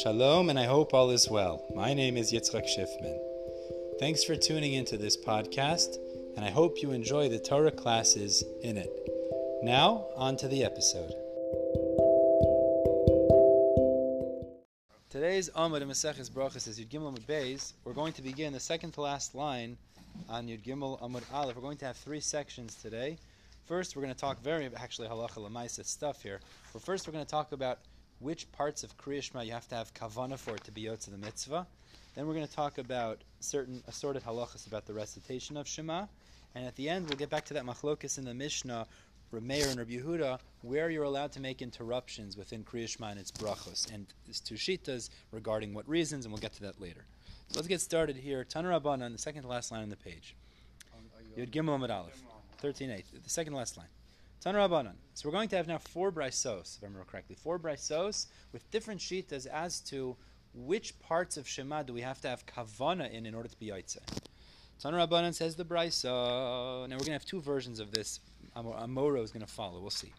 Shalom, and I hope all is well. My name is Yitzchak Schiffman. Thanks for tuning into this podcast, and I hope you enjoy the Torah classes in it. Now, on to the episode. Today's Amud Maseches Brachas is Yud Gimel Amud Beis. We're going to begin the second to last line on Yud Gimel Amud Aleph. We're going to have three sections today. First, we're going to talk very actually halacha lemaisa stuff here. But first, we're going to talk about which parts of Kriya you have to have kavana for it to be yotze the mitzvah. Then we're going to talk about certain assorted halachas about the recitation of Shema. And at the end, we'll get back to that machlokas in the Mishnah, Rameir and Rabbi Yehuda, where you're allowed to make interruptions within Kriya and its brachos. And there's two shitas regarding what reasons, and we'll get to that later. So let's get started here. Tanarabban on the second to last line on the page. Yud Gimel Aleph, 13.8, the second to last line. Tanarabanan. So we're going to have now four brisos, if I remember correctly, four brisos with different shitas as to which parts of Shema do we have to have kavana in in order to be yaitze. Tanarabanan says the brisa. Now we're going to have two versions of this. Amoro is going to follow. We'll see.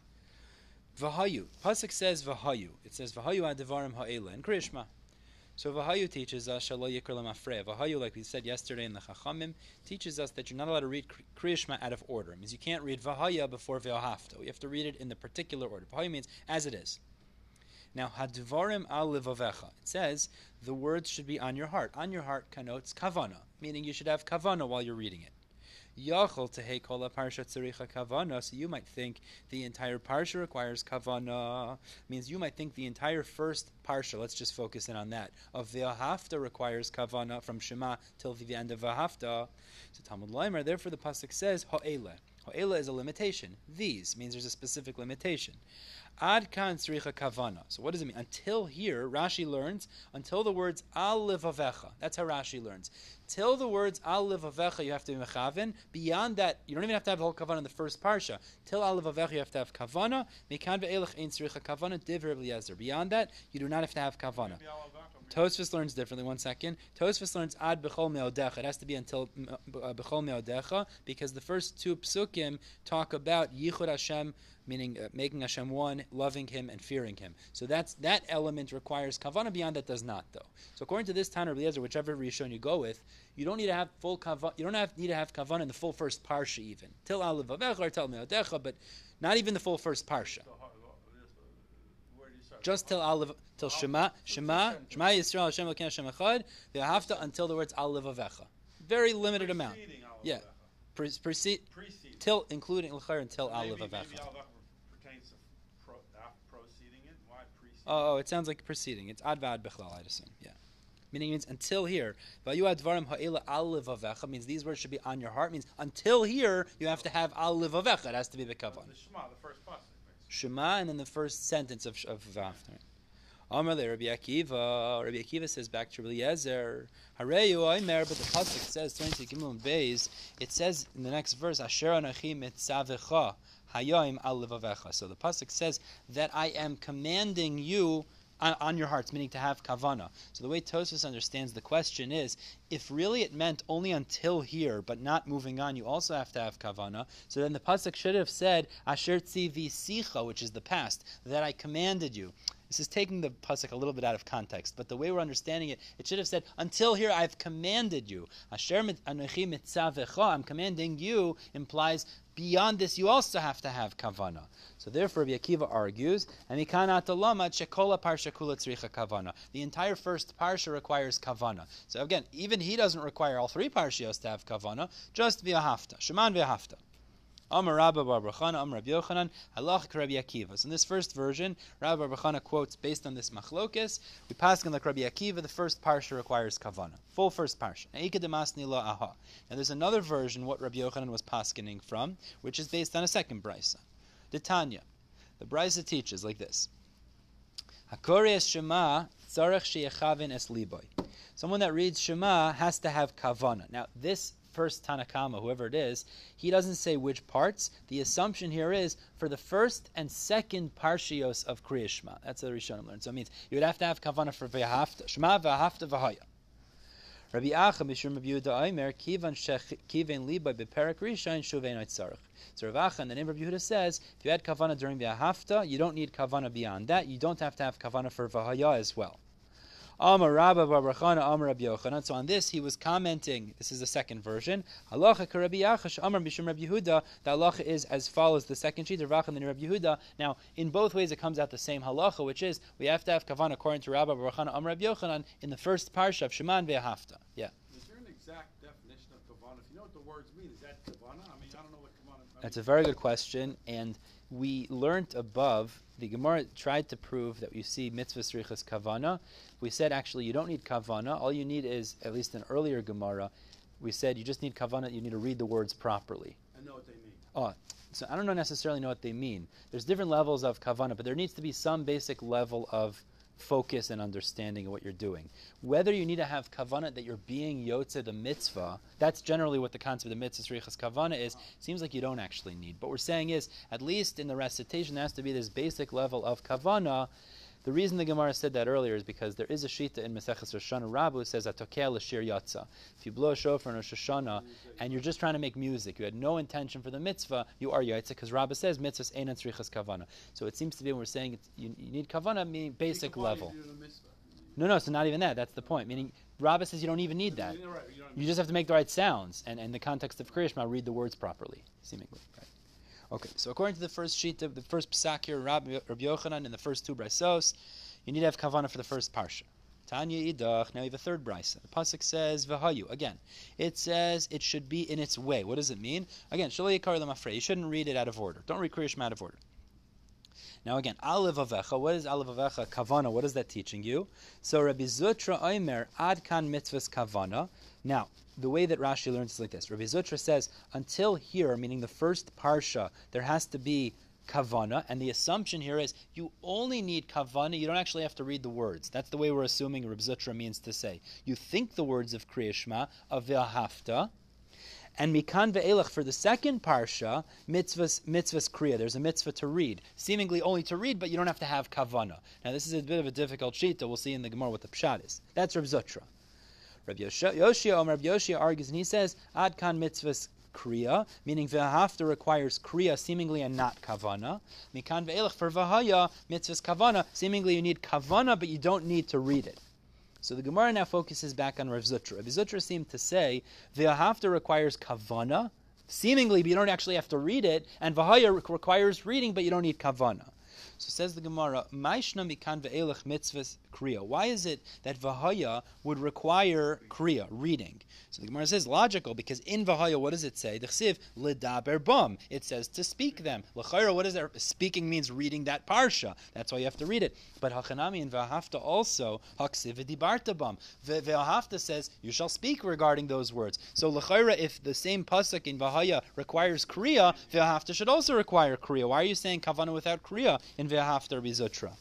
Vahayu. Pasuk says vahayu. It says vahayu adivarim ha'ela in Krishma. So Vahayu teaches us Shalo Yikr Lemafre. Vahayu, like we said yesterday in the Chachamim, teaches us that you're not allowed to read Kriyishma out of order. It means you can't read Vahaya before Ve'ahafto. You have to read it in the particular order. Vahayu means as it is. Now, Hadvarim al Livavecha. It says the words should be on your heart. On your heart connotes kavana, meaning you should have kavana while you're reading it. Yachol tehei kol parsha tzaricha kavana. So you might think the entire parsha requires kavana. Means you might think the entire first parsha. Let's just focus in on that. Of v'ahafta requires kavana from Shema till the end of v'ahafta. So Talmud Leimer. Therefore, the pasuk says ha'ele. Ha'ela is a limitation. These means there's a specific limitation. Ad kan tzricha kavana. So what does it mean? Until here, Rashi learns, until the words al livavecha. That's how Rashi learns. Till the words al livavecha, you have to be mechavin. Beyond that, you don't even have to have the whole kavana in the first parsha. Till al livavecha, you have to have kavana. Mekan ve'elech ein tzricha kavana. Beyond that, you do not have to have kavana. Tosfos learns differently. One second. Tosfos learns ad bechol meodecha. It has to be until uh, bechol meodecha because the first two psukim talk about yichud Hashem meaning uh, making Hashem one, loving Him, and fearing Him. So that's that element requires kavana. Beyond that, does not though. So according to this Tanur Eliezer, whichever Rishon you go with, you don't need to have full kavana. You don't have need to have kavana in the full first parsha even till alivavecha or till meodecha, but not even the full first parsha. Just till aliv till Shema Shema Shema Yisrael Hashem Elokeinu Hashem Echad. They have to until the words alivavecha. Very limited amount. Yeah. Precede, till including until alivavecha. Oh, oh, it sounds like proceeding. It's advad bechlal, I'd assume. Yeah. Meaning it means until here. Vayu advarim ha'ela al livavecha means these words should be on your heart. Means until here you have to have al livavecha. It has to be the kavan. The Shema, the first pasuk. Shema, and then the first sentence of of Vav. Amar le Rabbi Akiva. Rabbi Akiva says back to Rabbi Yezer. Hareyu Oimer, but the pasuk says twenty Gimel Beis. It says in the next verse Asher Anachim Mitzavecha. Hayom al. So the pasuk says that I am commanding you on, on, your hearts, meaning to have kavana. So the way Tosfos understands the question is, if really it meant only until here, but not moving on, you also have to have kavana. So then the pasuk should have said asher tzivi which is the past, that I commanded you. This is taking the pasuk a little bit out of context, but the way we're understanding it, it should have said, "Until here, I've commanded you." I'm commanding you implies beyond this, you also have to have kavana. So therefore, Rabbi argues, and shekola parsha kula kavana. The entire first parsha requires kavana. So again, even he doesn't require all three parshios to have kavana, just via hafta, sheman via hafta. Amar Rabba Bar Amar Rabbi Yochanan, Halach Rabbi Akiva. So in this first version, Rabbi Bar quotes based on this machlokis. We pass on like Rabbi Akiva. The first parsha requires kavana, full first parsha. Now there's another version what Rabbi Yochanan was paskening from, which is based on a second brisa. The Tanya, the brisa teaches like this. Someone that reads Shema has to have kavana. Now this first Tanakama, whoever it is, he doesn't say which parts. The assumption here is for the first and second parshios of Kriyashma. That's what Rishonim learned. So it means you would have to have kavana for v'hafta, Shema v'hafta v'haya. Rabbi Acha Mishum Rabbi Yehuda Aimer Kivan Kiven Liba Beperak Rishon Shuvein Tzarech. So Rav Acha the name of Yehuda says if you had kavana during the Hafta, you don't need kavana beyond that. You don't have to have kavana for Vahaya as well. Amar Rabba Barachana Amar Rabbi Yochanan. So on this, he was commenting. This is the second version. Halacha Rabbi Yachash Amar Mishum Rabbi Yehuda. The halacha is as follows: the second sheet of Racham and Rabbi Yehuda. Now, in both ways, it comes out the same halacha, which is we have to have kavan according to Rabba Barachana Amar Rabbi Yochanan in the first parsha of Sheman Ve'ahafta. Yeah. Is there an exact definition of kavanah? If you know what the words mean, is that kavanah? I mean, I don't know what kavanah. I That's a very good question, and we learned above. The Gemara tried to prove that you see mitzvah srichas kavana. We said actually you don't need kavana. All you need is at least an earlier Gemara. We said you just need kavana. You need to read the words properly. I know what they mean. Oh, so I don't know necessarily know what they mean. There's different levels of kavana, but there needs to be some basic level of focus and understanding of what you're doing. Whether you need to have kavana that you're being yotze the mitzvah, that's generally what the concept of the mitzvah srichas kavana is. Seems like you don't actually need. But what we're saying is, at least in the recitation, there has to be this basic level of kavana. The reason the Gemara said that earlier is because there is a shita in Maseches Rosh Hashanah Rabu that says atokea l'shir yatza. If you blow a shofar in Rosh Hashanah and you're just trying to make music, you had no intention for the mitzvah, you are yatza because Rabbah says mitzvahs ein tzrichas kavana. So it seems to be when we're saying it's, you, you need kavana, meaning basic level. No, no, so not even that. That's the point. Meaning Rabbah says you don't even need that. You know what I You mean. just have to make the right sounds, and in the context of Kriyashma, read the words properly, seemingly. Right. Okay, so according to the first sheet of the first psak here, Rabbi, Rabbi Yochanan, in the first two braisos, you need to have kavana for the first parsha. Tanya idach. Now you have a third brisa. The pasuk says v'hayu. Again, it says it should be in its way. What does it mean? Again, shalayikar lemafrei. You shouldn't read it out of order. Don't read Kriyashma out of order. Now again, Alev Avecha, what is Alev Avecha? Kavana, what is that teaching you? So Rabbi Zutra Oimer, Adkan Mitzvahs Kavana. Now, the way that Rashi learns is like this. Rabbi Zutra says, until here, meaning the first Parsha, there has to be Kavana, and the assumption here is you only need Kavana, you don't actually have to read the words. That's the way we're assuming Rabbi Zutra means to say. You think the words of Kriyashma, of V'ahafta, and mikan ve'elach for the second parsha, mitzvahs, mitzvahs kriya. There's a mitzvah to read, seemingly only to read, but you don't have to have kavana. Now this is a bit of a difficult sheet that we'll see in the Gemara what the pshat is. That's Rav Zutra. Rav Yoshia, Omer, Rav Yoshia argues, and he says, ad kan mitzvahs kriya, meaning v'hafta requires kriya seemingly and not kavana. Mikan ve'elach for v'haya, mitzvahs kavana, seemingly you need kavana, but you don't need to read it. So the Gemara now focuses back on Rav Zutra. Rav Zutra seemed to say Ahavta requires kavana, seemingly, but you don't actually have to read it, and Vahaya re- requires reading, but you don't need kavana. So says the Gemara, Maishna mikan ve'elech mitzvahs kriya. Why is it that Vahaya would require kriya, reading? So the Gemara says logical because in Vahaya, what does it say? The chsiv ledaber bum. It says to speak them. L'chayra, what is that? Speaking means reading that parsha. That's why you have to read it. But Hachanami and Vahafta also haksiv v'dibarta bum. Vahafta says you shall speak regarding those words. So l'chayra, if the same pasuk in Vahaya requires kriya, Vahafta should also require kriya. Why are you saying kavana without kriya in Vahafta Bizutra?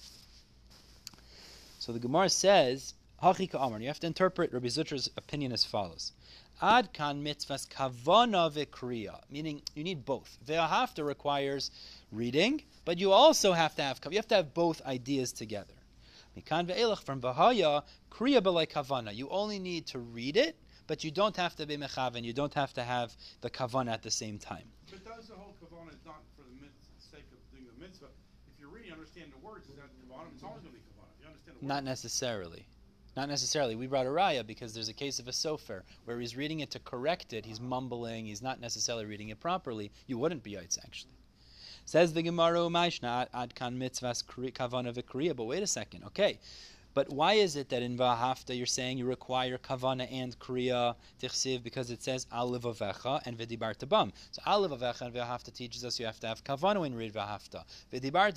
So the Gemara says, Hachika Amar. You have to interpret Rabbi Zutra's opinion as follows. Ad kan mitzvahs kavana v'kriya, meaning you need both. Ve'ahafta requires reading, but you also have to have you have to have both ideas together. Mikan ve'elach from Bahaya, kriya b'lei kavana. You only need to read it, but you don't have to be mechaven. You don't have to have the kavana at the same time. But does the whole kavanah is not for the sake of doing the mitzvah? If you really understand the words, is that kavanah? It's always going to be kavanah. If you understand the Not necessarily. Not necessarily. We brought a raya because there's a case of a sofer where he's reading it to correct it. He's mumbling. He's not necessarily reading it properly. You wouldn't be yaitz actually. Says the Gemara Umayshna ad kan mitzvahs kavana v'kriya. But wait a second. Okay. But why is it that in Vahafta you're saying you require kavana and kriya tichsiv because it says aliv avecha and bam. So aliv avecha and Vahafta teaches us you have to have kavana when you read Vahafta.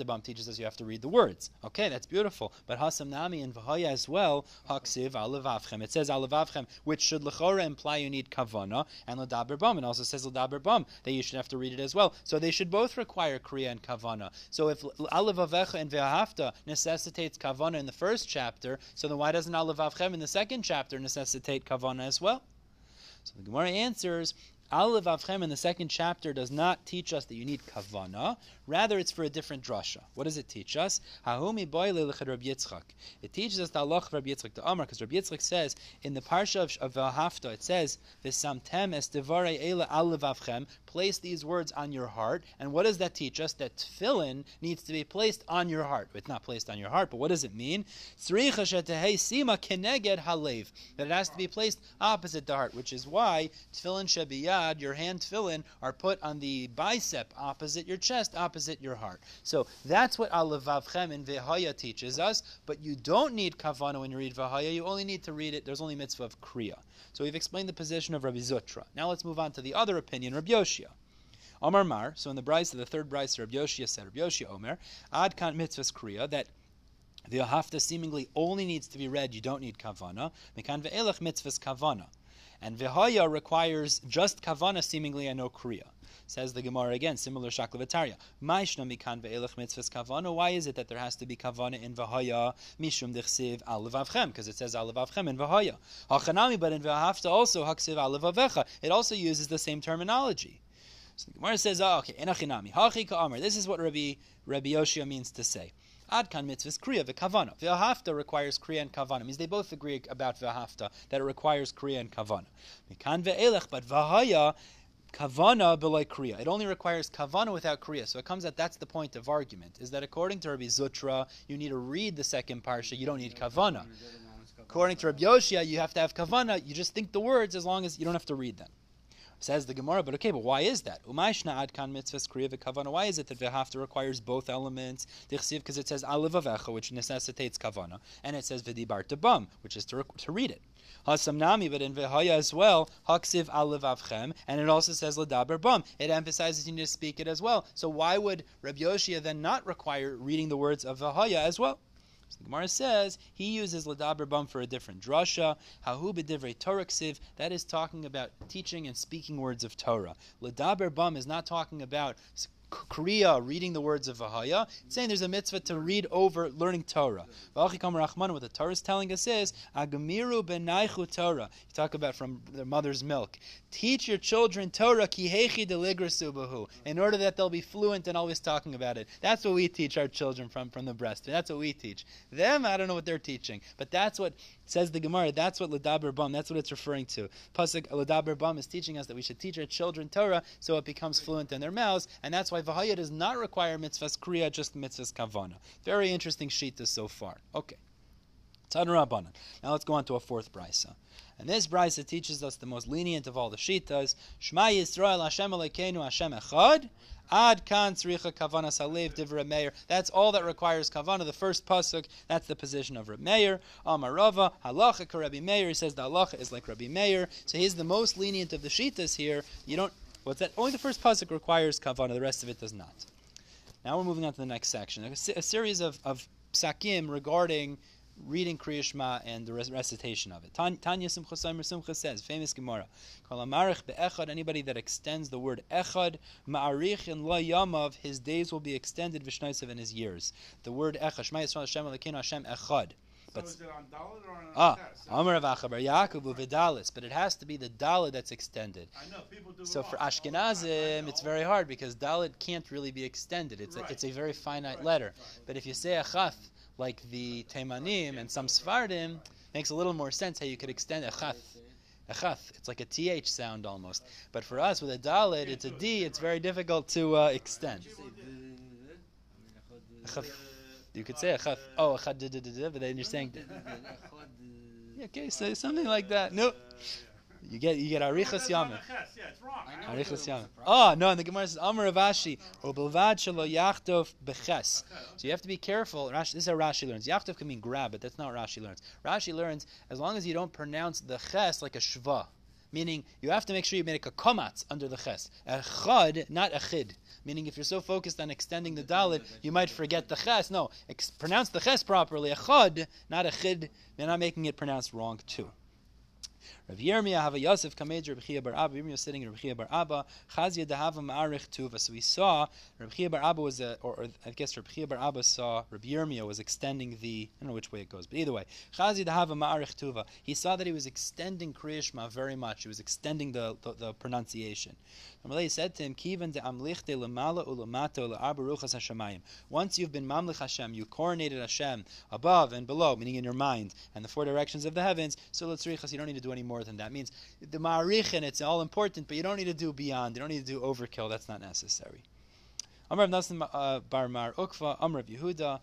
Bam teaches us you have to read the words. Okay, that's beautiful. But Hasam Nami and Vahaya as well haksiv aliv avchem. It says aliv avchem, which should lechora imply you need kavana and ladaber bam. It also says ladaber bam that you should have to read it as well. So they should both require kriya and kavana. So if aliv avecha and Vahafta necessitates kavana in the first chapter, so then why doesn't aliv avchem in the second chapter necessitate kavana as well? So the Gemara answers. Aleph Avchem in the second chapter does not teach us that you need kavana. Rather, it's for a different drasha. What does it teach us? It teaches us the Allah of Rabbi Yitzchak to Amar, because Rabbi Yitzchak says in the parsha of, of it says v'samtem es devare ele Aleph Avchem. Place these words on your heart. And what does that teach us? That tefillin needs to be placed on your heart. It's not placed on your heart, but what does it mean? That it has to be placed opposite the heart, which is why tefillin shebiyad, your hand tefillin, are put on the bicep opposite your chest, opposite your heart. So that's what Alavavchem in Vehaya teaches us, but you don't need kavana when you read Vahaya, you only need to read it, there's only mitzvah of Kriya. So we've explained the position of Rabbi Zutra. Now let's move on to the other opinion, Rabbi Yoshia. Omar Mar, so in the Bryce, the third Bryce, Rabbi Yoshia said, Rabbi Yoshia Omer, Ad kan mitzvahs Kriya, that the Ahafta seemingly only needs to be read, you don't need kavana. Mekan ve'elech mitzvahs kavana. And Vihaya requires just kavana seemingly and no kriya. Says the Gemara again, similar shaklavataria. Maishna mikan ve'elech mitzvahs kavana. Why is it that there has to be kavana in Vihaya? Mishum dichsiv alevavchem, because it says alevavchem in Vihaya. Hachanami, but in Vihafta also haksiv alevavecha. It also uses the same terminology. So the Gemara says, oh, okay, enachinami. This is what Rabbi, Rabbi Yoshia means to say. Adkan mitzvahs kriya v'kavana. V'ahafta requires kriya and kavana. Means they both agree about v'ahafta that it requires kriya and kavana. Mikan ve'elech, but v'ahaya kavana b'lay kriya. It only requires kavana without kriya. So it comes that that's the point of argument. Is that according to Rabbi Zutra, you need to read the second parsha. You don't need kavana. According to Rabbi Yoshia, you have to have kavana. You just think the words as long as you don't have to read them. Says the Gemara, but okay, but why is that? Umayshna adkan mitzvahs kriya v'kavana. Why is it that v'hafta requires both elements? Because it says alivavecha, which necessitates kavana, and it says v'dibar bum, which is to, to read it. Hasamnami, but in v'haya as well, haksiv alivavchem, and it also says ledaber bum. It emphasizes you need to speak it as well. So why would Rabbi Yoshia then not require reading the words of v'haya as well? So the Gemara says he uses Ladaber Bum for a different drasha. Hahu b'divrei Torah ksiv. That is talking about teaching and speaking words of Torah. Ladaber Bum is not talking about Kriya, reading the words of Vahaya. Saying there's a mitzvah to read over learning Torah. V'achikam Rahman, what the Torah is telling us is Agamiru benaichu Torah. You talk about from their mother's milk. Teach your children Torah kihechi deligrasubahu in order that they'll be fluent and always talking about it. That's what we teach our children from, from the breast. That's what we teach. Them, I don't know what they're teaching, but that's what says the Gemara. That's what Ladaber Bam. That's what it's referring to. Pasuk Ladaber Bam is teaching us that we should teach our children Torah so it becomes fluent in their mouths, and that's why Vahaya does not require mitzvahs kriya, just mitzvahs kavana. Very interesting shita so far. Okay. Now let's go on to a fourth brisa. And this brisa teaches us the most lenient of all the shitas. Shema Yisrael Hashem Elokeinu Hashem Echad. Ad kan tzricha kavana salev divra meir. That's all that requires kavana. The first pasuk. That's the position of Rabbi Meir. Amarava halacha ka Rabbi Meir. He says the halacha is like Rabbi Meir. So he's the most lenient of the shitas here. You don't. What's that? Only the first pasuk requires kavana. The rest of it does not. Now we're moving on to the next section. A, a series of, of regarding reading Kriya Shema and the recitation of it. Tanya Simcha Saimer Simcha says, famous Gemara, Kol be'echad, anybody that extends the word echad, ma'arich in la yamav, his days will be extended, v'shnaisav in his years. The word echad, Shema Yisrael Hashem Elokeinu Hashem echad. But, so is it on Dalit or on Ah, Amar Avachabar Yaakov Vidalis, but it has to be the Dalit that's extended. I know people do. So for Ashkenazim, it's very hard because Dalit can't really be extended. It's right. a, it's a very finite right. letter. Right. But if you say Achath, like the Teimanim and some Sfardim, makes a little more sense how you could extend Achath. Achath. It's like a th sound almost. But for us with a dalit, it's a d. It's very difficult to uh, extend. You could say achath. Oh, achad, but then you're saying. Okay, so something like that. No. You get you get arichas yamim. Arichas yamim. Oh ah, no, and the Gemara says Amar Ravashi Obelvad shelo yachtov beches. So you have to be careful. Rashi, this is how Rashi learns. Yachtov can mean grab, but that's not what Rashi learns. Rashi learns as long as you don't pronounce the ches like a shva, meaning you have to make sure you make a komatz under the ches. A chad, not a chid. Meaning, if you're so focused on extending the dalit, you might forget the ches. No, ex- pronounce the ches properly. A chad, not a chid. You're not making it pronounced wrong too. Rav Yirmiyah have a Yosef Kamed Rav Chia Bar Abba. Yirmiyah sitting in Rav Chia Bar Abba. Chazia Dehava Ma'arich Tuva. So we saw Rav Chia Bar Abba was, a, or, or I guess Rav Chia Bar Abba saw Rav Yirmiyah was extending the, I don't know which way it goes, but either way. Chazia Dehava Ma'arich Tuva. He saw that he was extending Kriyashma very much. He was extending the, the, the pronunciation. Said to him, Kivan de amlichte lemala ulamato le'arbaruchas hashemayim. Once you've been mamlich Hashem, you coronated Hashem above and below, meaning in your mind, and the four directions of the heavens, so let's you don't need to do any more more than that. It means the ma'arichin, it's all important, but you don't need to do beyond. You don't need to do overkill. That's not necessary. Amr Nasan uh, Bar Mar Ukva, Amr Yehuda,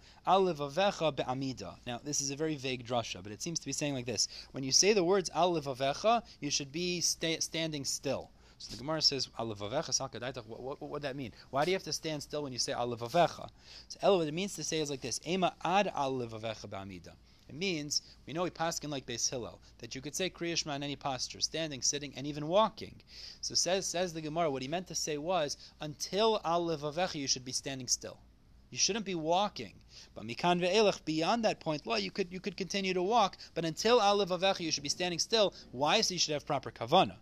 Be'amida. Now, this is a very vague drasha, but it seems to be saying like this. When you say the words Al Levavecha, you should be sta- standing still. So the Gemara says, what, what, what would that mean? Why do you have to stand still when you say Alivavecha? So Elo, what it means to say is like this, Ema ad Alivavecha ba'amida. It means, we know we paskin like Beis Hillel, that you could say Kriya in any posture, standing, sitting, and even walking. So says says the Gemara, what he meant to say was, until Alivavecha you should be standing still. You shouldn't be walking. But mikan ve'elech, beyond that point, law, you could you could continue to walk, but until Alivavecha you should be standing still. Why? So you should have proper kavana.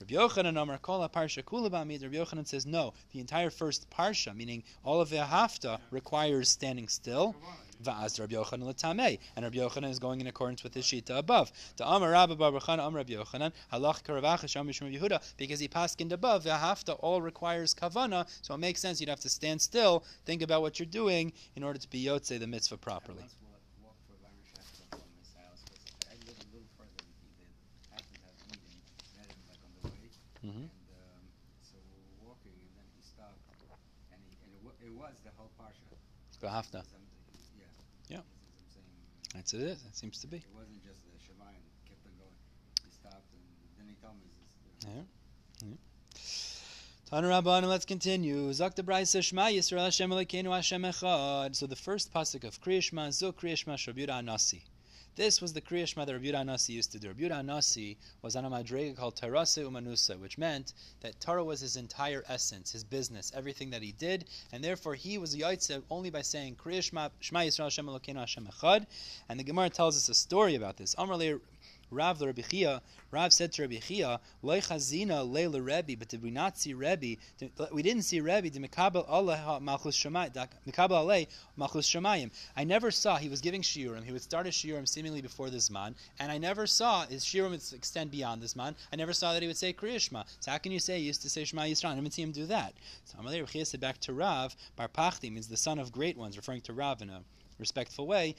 Rabbi Yochanan Amar Kol Parsha Kula Bamid. Rabbi Yochanan says no. The entire first parsha, meaning all of the hafta, requires standing still. Va'az Rabbi Yochanan l'tamei, and Rabbi Yochanan is going in accordance with his shita above. To Amar Rabbi Amar Rabbi Yochanan halach karavach Mishum Yehuda, because he paskined above. The hafta all requires kavana, so it makes sense. You'd have to stand still, think about what you're doing in order to be yotze the mitzvah properly. Mm-hmm. And That's, it. It seems to be. It wasn't just the Shemayim. kept on going. He stopped, and then he told me this. Yeah. yeah. Tana Rabban, let's continue. Zakta Braisa Shema Yisrael Hashem Elokeinu Hashem Echad. So the first pasuk of Kriyashma, Zo Kriyashma Shabuda Anasi. This was the Kriya Shema that Rabbi Nasi used to do. Rabbi Nasi was on a madrega called Tarase Umanusa, which meant that Torah was his entire essence, his business, everything that he did, and therefore he was a only by saying Kriya Shema, Yisrael Hashem Elokeinu Hashem Echad. And the Gemara tells us a story about this. Amr Rav Rabbi Rav said to Rabbi Chia, Loi chazina leila Rebbe, but did we not see Rebbe? We didn't see Rebbe. The Mikabel Allah Malchus Alei Malchus Shemayim. I never saw. He was giving shiurim. He would start a shiurim seemingly before this man, and I never saw his shiurim extend beyond this man. I never saw that he would say Kriyishma. So how can you say he used to say Shema Yisrael? I didn't see him do that. So Amalei Rabbi said back to Rav, Bar Pachti means the son of great ones, referring to Rav in a respectful way,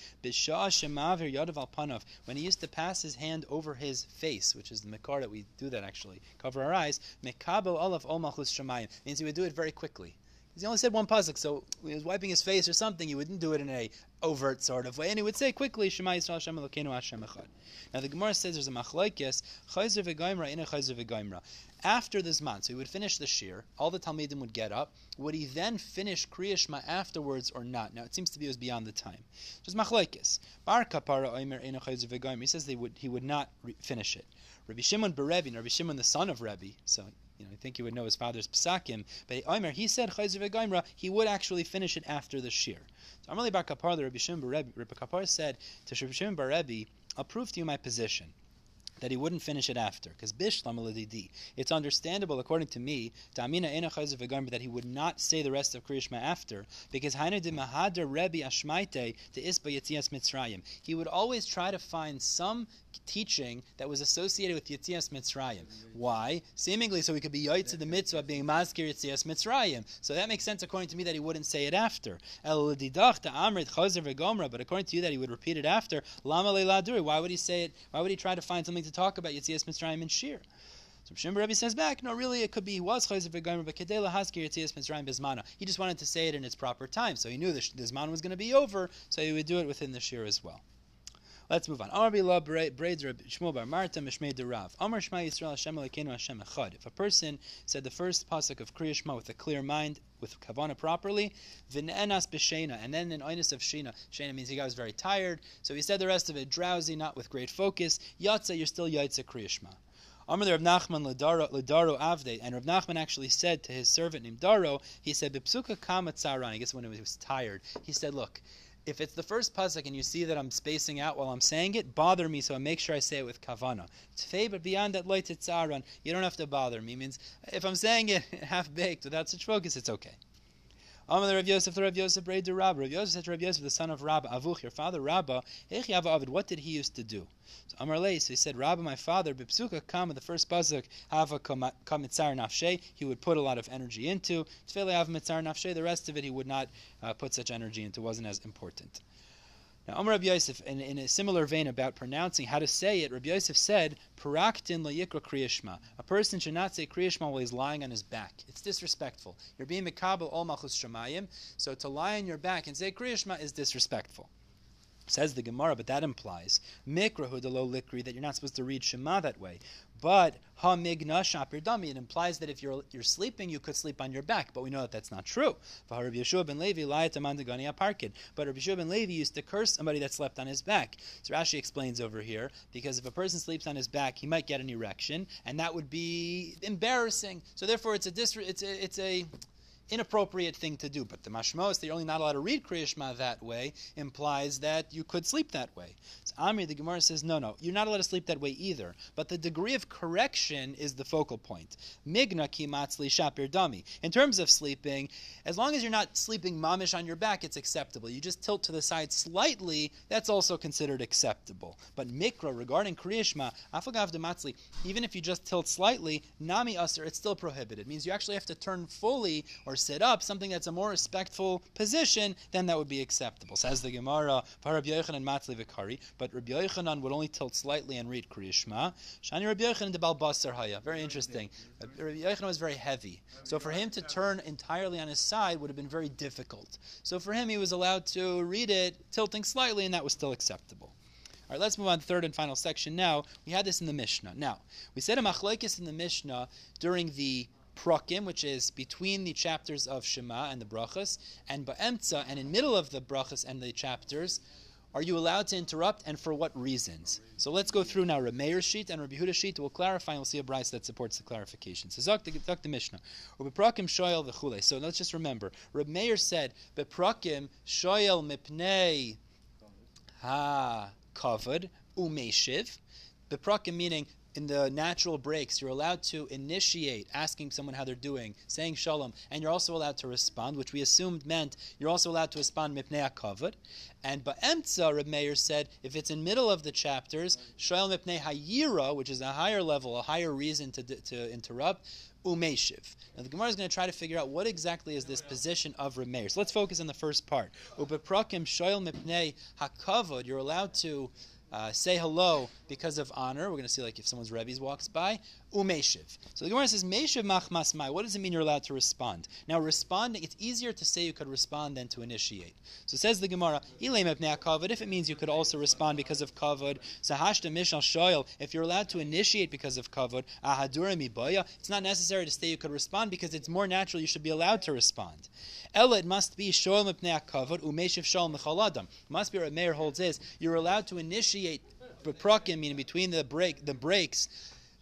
when he used to pass his hand over his face, which is the makar that we do that actually, cover our eyes, means he would do it very quickly. Because he only said one pasuk, so he was wiping his face or something, he wouldn't do it in a overt sort of way, and he would say quickly, Shema Yisrael Hashem Elokeinu Hashem Echad. Now the Gemara says there's a machlokes, chayzer v'goimra, ina chayzer v'goimra. After the Zman, so he would finish the Shir, all the Talmidim would get up. Would he then finish Kriyashma afterwards or not? Now, it seems to be it was beyond the time. Just Machlaikis. Bar Kapara Oimer in a chayzer v'goimra. He says they would, he would not re- finish it. Rabbi Shimon Berevi, Rabbi Shimon the son of Rebbe, so you know, I think he would know his father's psakim. But Omer, he said v'Goimra, he would actually finish it after the shir. So Amalei Bar Kapar, the Rabbi Shimon Bar Rabbi Kapar said to Rabbi Shimon Rebbe, I'll prove to you my position that he wouldn't finish it after. Because bishlam It's understandable, according to me, that he would not say the rest of Kriyashma after, because Haina de Mahadir Rebbe Ashmaite to Isba Yetzias Mitzrayim. He would always try to find some teaching that was associated with Yitzias Mitzrayim. Why? Seemingly so he could be Yaitz the mitzvah being Mazkir Yitzias Mitzrayim. So that makes sense according to me that he wouldn't say it after. But according to you that he would repeat it after. Lama Why would he say it? Why would he try to find something to talk about Yitzias Mitzrayim and Shir? So Shimon Rebbe says back, no, really, it could be he was chayzer v'gomer, but kedela haskir yitzias mitzrayim bizmana. He just wanted to say it in its proper time, so he knew the, the zman was going to be over, so he would do it within the shir as well. Let's move on. Amar Bila braids Shmuel Bar Marta Mishmei Derav. Amar Shema Yisrael Hashem Elokeinu Hashem Echad. If a person said the first pasuk of Kriya Shema with a clear mind, with kavana properly, v'ne'enas b'shena, and then an oinus of shena. Shena means he got was very tired, so he said the rest of it drowsy, not with great focus. Yatza, you're still yatza Kriya Shema. Amr Rav Nachman Ladaro Avde, and Rav Nachman actually said to his servant named Daro, he said, Bipsuka kama tzaran, I guess when he was tired, he said, look, if it's the first pasuk and you see that I'm spacing out while I'm saying it, bother me, so I make sure I say it with kavana. Tfei, but beyond that, loy titzaran, you don't have to bother me. Means if I'm saying it half baked without such focus, it's okay. Amal Rav Yosef, the Rav Yosef, Braid to Rabba. Rav Yosef said Rav Yosef, the son of Rabba, Avuch, your father Rabba, Avid, what did he used to do? So Amar Lei, so he said, Rabba, my father, Bipsuka Kama, the first pasuk, Hava Kamitzar Nafshe, he would put a lot of energy into. Tfele Hava Mitzar Nafshe, the rest of it he would not uh, put such energy into, wasn't as important. Now, Amar Rabbi Yosef, in, in a similar vein about pronouncing how to say it, Rabbi Yosef said, "Paraktin lo yikra kriyashma." A person should not say kriyashma while he's lying on his back. It's disrespectful. You're being mekabel ol malchus shemayim, so to lie on your back and say kriyashma is disrespectful. Says the Gemara, but that implies mikrahu de lo likri that you're not supposed to read Shema that way. But ha migna shapir dami. It implies that if you're you're sleeping, you could sleep on your back. But we know that that's not true. But Rabbi Yeshua ben Levi used to curse somebody that slept on his back. So Rashi explains over here because if a person sleeps on his back, he might get an erection, and that would be embarrassing. So therefore, it's a dis- it's a it's a inappropriate thing to do. But the mashmos, that you're only not allowed to read Kriyashma that way, implies that you could sleep that way. So Amir, the Gemara says, no, no, you're not allowed to sleep that way either. But the degree of correction is the focal point. Migna kimatzli shapir dami. In terms of sleeping, as long as you're not sleeping mamish on your back, it's acceptable. You just tilt to the side slightly, that's also considered acceptable. But mikra, regarding Kriyashma, afagav dematzli, even if you just tilt slightly, nami aser, it's still prohibited. It means you actually have to turn fully or sit up, something that's a more respectful position, then that would be acceptable. Says the Gemara, Rabbi Yochanan Matzli Vikari, but Rabbi Yochanan would only tilt slightly and read Kriyishma. Shani Rabbi Yochanan de Balbasar Haya. Very interesting. Rabbi Yochanan was very heavy. So for him to turn entirely on his side would have been very difficult. So for him, he was allowed to read it tilting slightly, and that was still acceptable. All right, let's move on to the third and final section now. We had this in the Mishnah. Now, we said a machlekes in the Mishnah during the prakim, which is between the chapters of Shema and the brachas, and ba'emtza, and in middle of the brachas and the chapters, are you allowed to interrupt, and for what reasons? So let's go through now Rameir's sheet and Rabbi Huda's sheet. We'll clarify, and we'll see a brayse that supports the clarification. So Zok the, Mishnah. So let's just remember. Rabbi said, Beprakim shoyel mipnei ha kavod umeshiv. Beprakim meaning in the natural breaks, you're allowed to initiate asking someone how they're doing, saying shalom, and you're also allowed to respond, which we assumed meant you're also allowed to respond mipnei kavod. And ba'emtza, Reb Meir said, if it's in middle of the chapters, shalom mipnei hayira, which is a higher level, a higher reason to, to interrupt, umeshiv. Now the Gemara is going to try to figure out what exactly is this position of Reb Meir. So let's focus on the first part. Ubeprakim shoyel mipnei hakavod. You're allowed to uh, say hello because of honor. We're going to see like if someone's Rebbe's walks by. Umeshiv. So the Gemara says, Meshiv machmas mai. What does it mean you're allowed to respond? Now, responding, it's easier to say you could respond than to initiate. So says the Gemara, kavod, if it means you could also respond because of kavod, sahashta mishal shoyel, if you're allowed to initiate because of kavod, ahadura miboya, it's not necessary to say you could respond because it's more natural you should be allowed to respond. Ella, it must be shoyel mipnei kavod, umeshiv shoyel mechaladam. Must be what Meir holds is, you're allowed to initiate beprakim, meaning between the break, the breaks,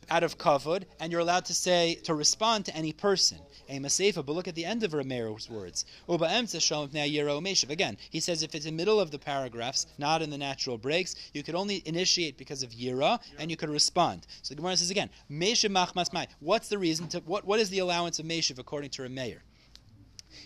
out of kavod, and you're allowed to say to respond to any person. A masefa, but look at the end of Ramir's words. Again, he says if it's in the middle of the paragraphs, not in the natural breaks, you could only initiate because of yira, and you could respond. So the Gemara says again, What's the reason to what? What is the allowance of meshiv according to Rameir?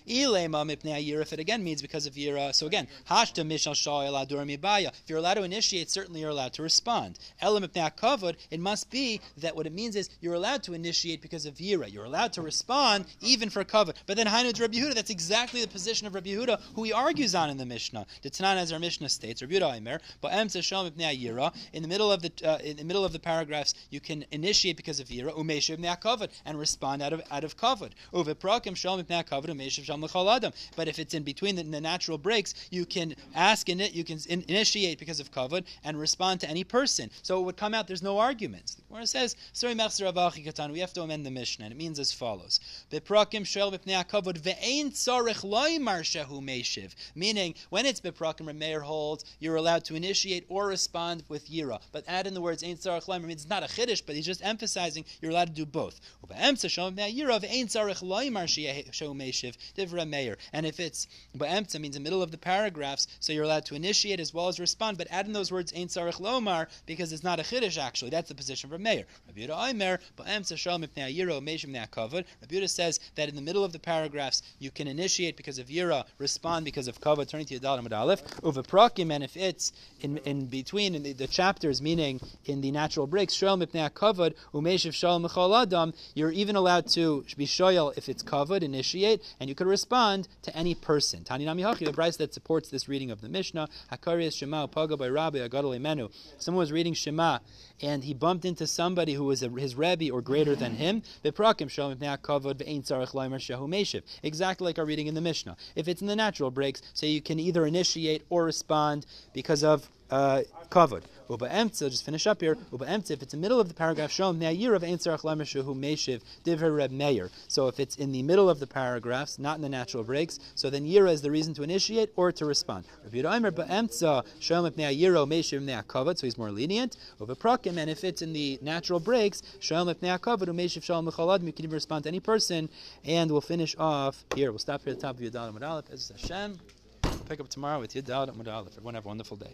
If it again means because of Yira, so again, Hashta Mishal Sha'el Adur Mibaya. If you're allowed to initiate, certainly you're allowed to respond. Elam Kavod, it must be that what it means is you're allowed to initiate because of Yira. You're allowed to respond even for Kavod. But then Hainu Rabbi Yehuda, that's exactly the position of Rabbi Yehuda, who he argues on in the Mishnah. The Tanan, as our Mishnah states, Rabbi Yehuda but Yira, in the middle of the uh, in the middle of the paragraphs, you can initiate because of Yira, Umeshiv Kavod, and respond out of out of Kavod. Uveprakim Shalom Kavod, Umeshiv but if it's in between the, the natural breaks, you can ask in it, you can in, initiate because of kavod and respond to any person. So it would come out. There's no arguments. The Gemara says, "Sorry, katan." We have to amend the Mishnah, and it means as follows. Meaning, when it's beprakim, Rameir holds you're allowed to initiate or respond with yira. But add in the words "ein tzarich loymar" means it's not a chiddush, but he's just emphasizing you're allowed to do both. Shel yira tzarich loymar shehu meishiv. Divra Meir. And if it's Ba'emtza means the middle of the paragraphs, so you're allowed to initiate as well as respond, but add in those words Ein Sarich Lomar because it's not a Chiddush actually. That's the position of Meir. Rabbi Yehuda Aimer, Ba'emtza Shalom Mipnei Yiro, Meishim Ne'akavod. Rabbi Yehuda says that in the middle of the paragraphs you can initiate because of Yira, respond because of Kavod, turning to Yadal Amad Aleph. Uvaprakim, and if it's in, in between in the, the chapters, meaning in the natural breaks, Shalom Mipnei Kavod, Umeishiv Shalom Adam, you're even allowed to be Shoyal if it's Kavod, initiate, and you could respond to any person. Tani Nami Hachi, the Bryce that supports this reading of the Mishnah. Hakarias Shema Paga by Rabbi Agadol Menu. Someone was reading Shema and he bumped into somebody who was a, his Rebbe or greater than him. Exactly like our reading in the Mishnah. If it's in the natural breaks, so you can either initiate or respond because of uh, kavod. Uba emtza, just finish up here. Uba emtza, if it's in the middle of the paragraph, shom ne'ayir of ein tzarach lemeshahu meshiv diver reb meir. So if it's in the middle of the paragraphs, not in the natural breaks, so then yira is the reason to initiate or to respond. Rabbi Yomer ba'emtza shom if ne'ayiro meshiv ne'akavod, so he's more lenient. Uba prakim, and if it's in the natural breaks, shom if ne'akavod umeshiv shalom mechalad, you can even respond to any person. And we'll finish off here. We'll stop here at the top of Yudal Aleph. As Hashem. Pick up tomorrow with Yudal Aleph. Everyone have a wonderful day.